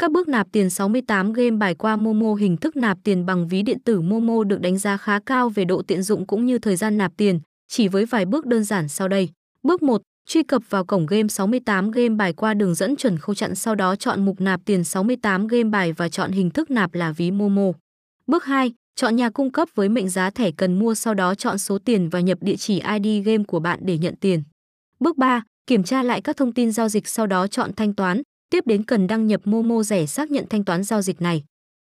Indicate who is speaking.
Speaker 1: Các bước nạp tiền 68 game bài qua Momo hình thức nạp tiền bằng ví điện tử Momo được đánh giá khá cao về độ tiện dụng cũng như thời gian nạp tiền, chỉ với vài bước đơn giản sau đây. Bước 1, truy cập vào cổng game 68 game bài qua đường dẫn chuẩn không chặn sau đó chọn mục nạp tiền 68 game bài và chọn hình thức nạp là ví Momo. Bước 2, chọn nhà cung cấp với mệnh giá thẻ cần mua sau đó chọn số tiền và nhập địa chỉ ID game của bạn để nhận tiền. Bước 3, kiểm tra lại các thông tin giao dịch sau đó chọn thanh toán, tiếp đến cần đăng nhập Momo rẻ xác nhận thanh toán giao dịch này.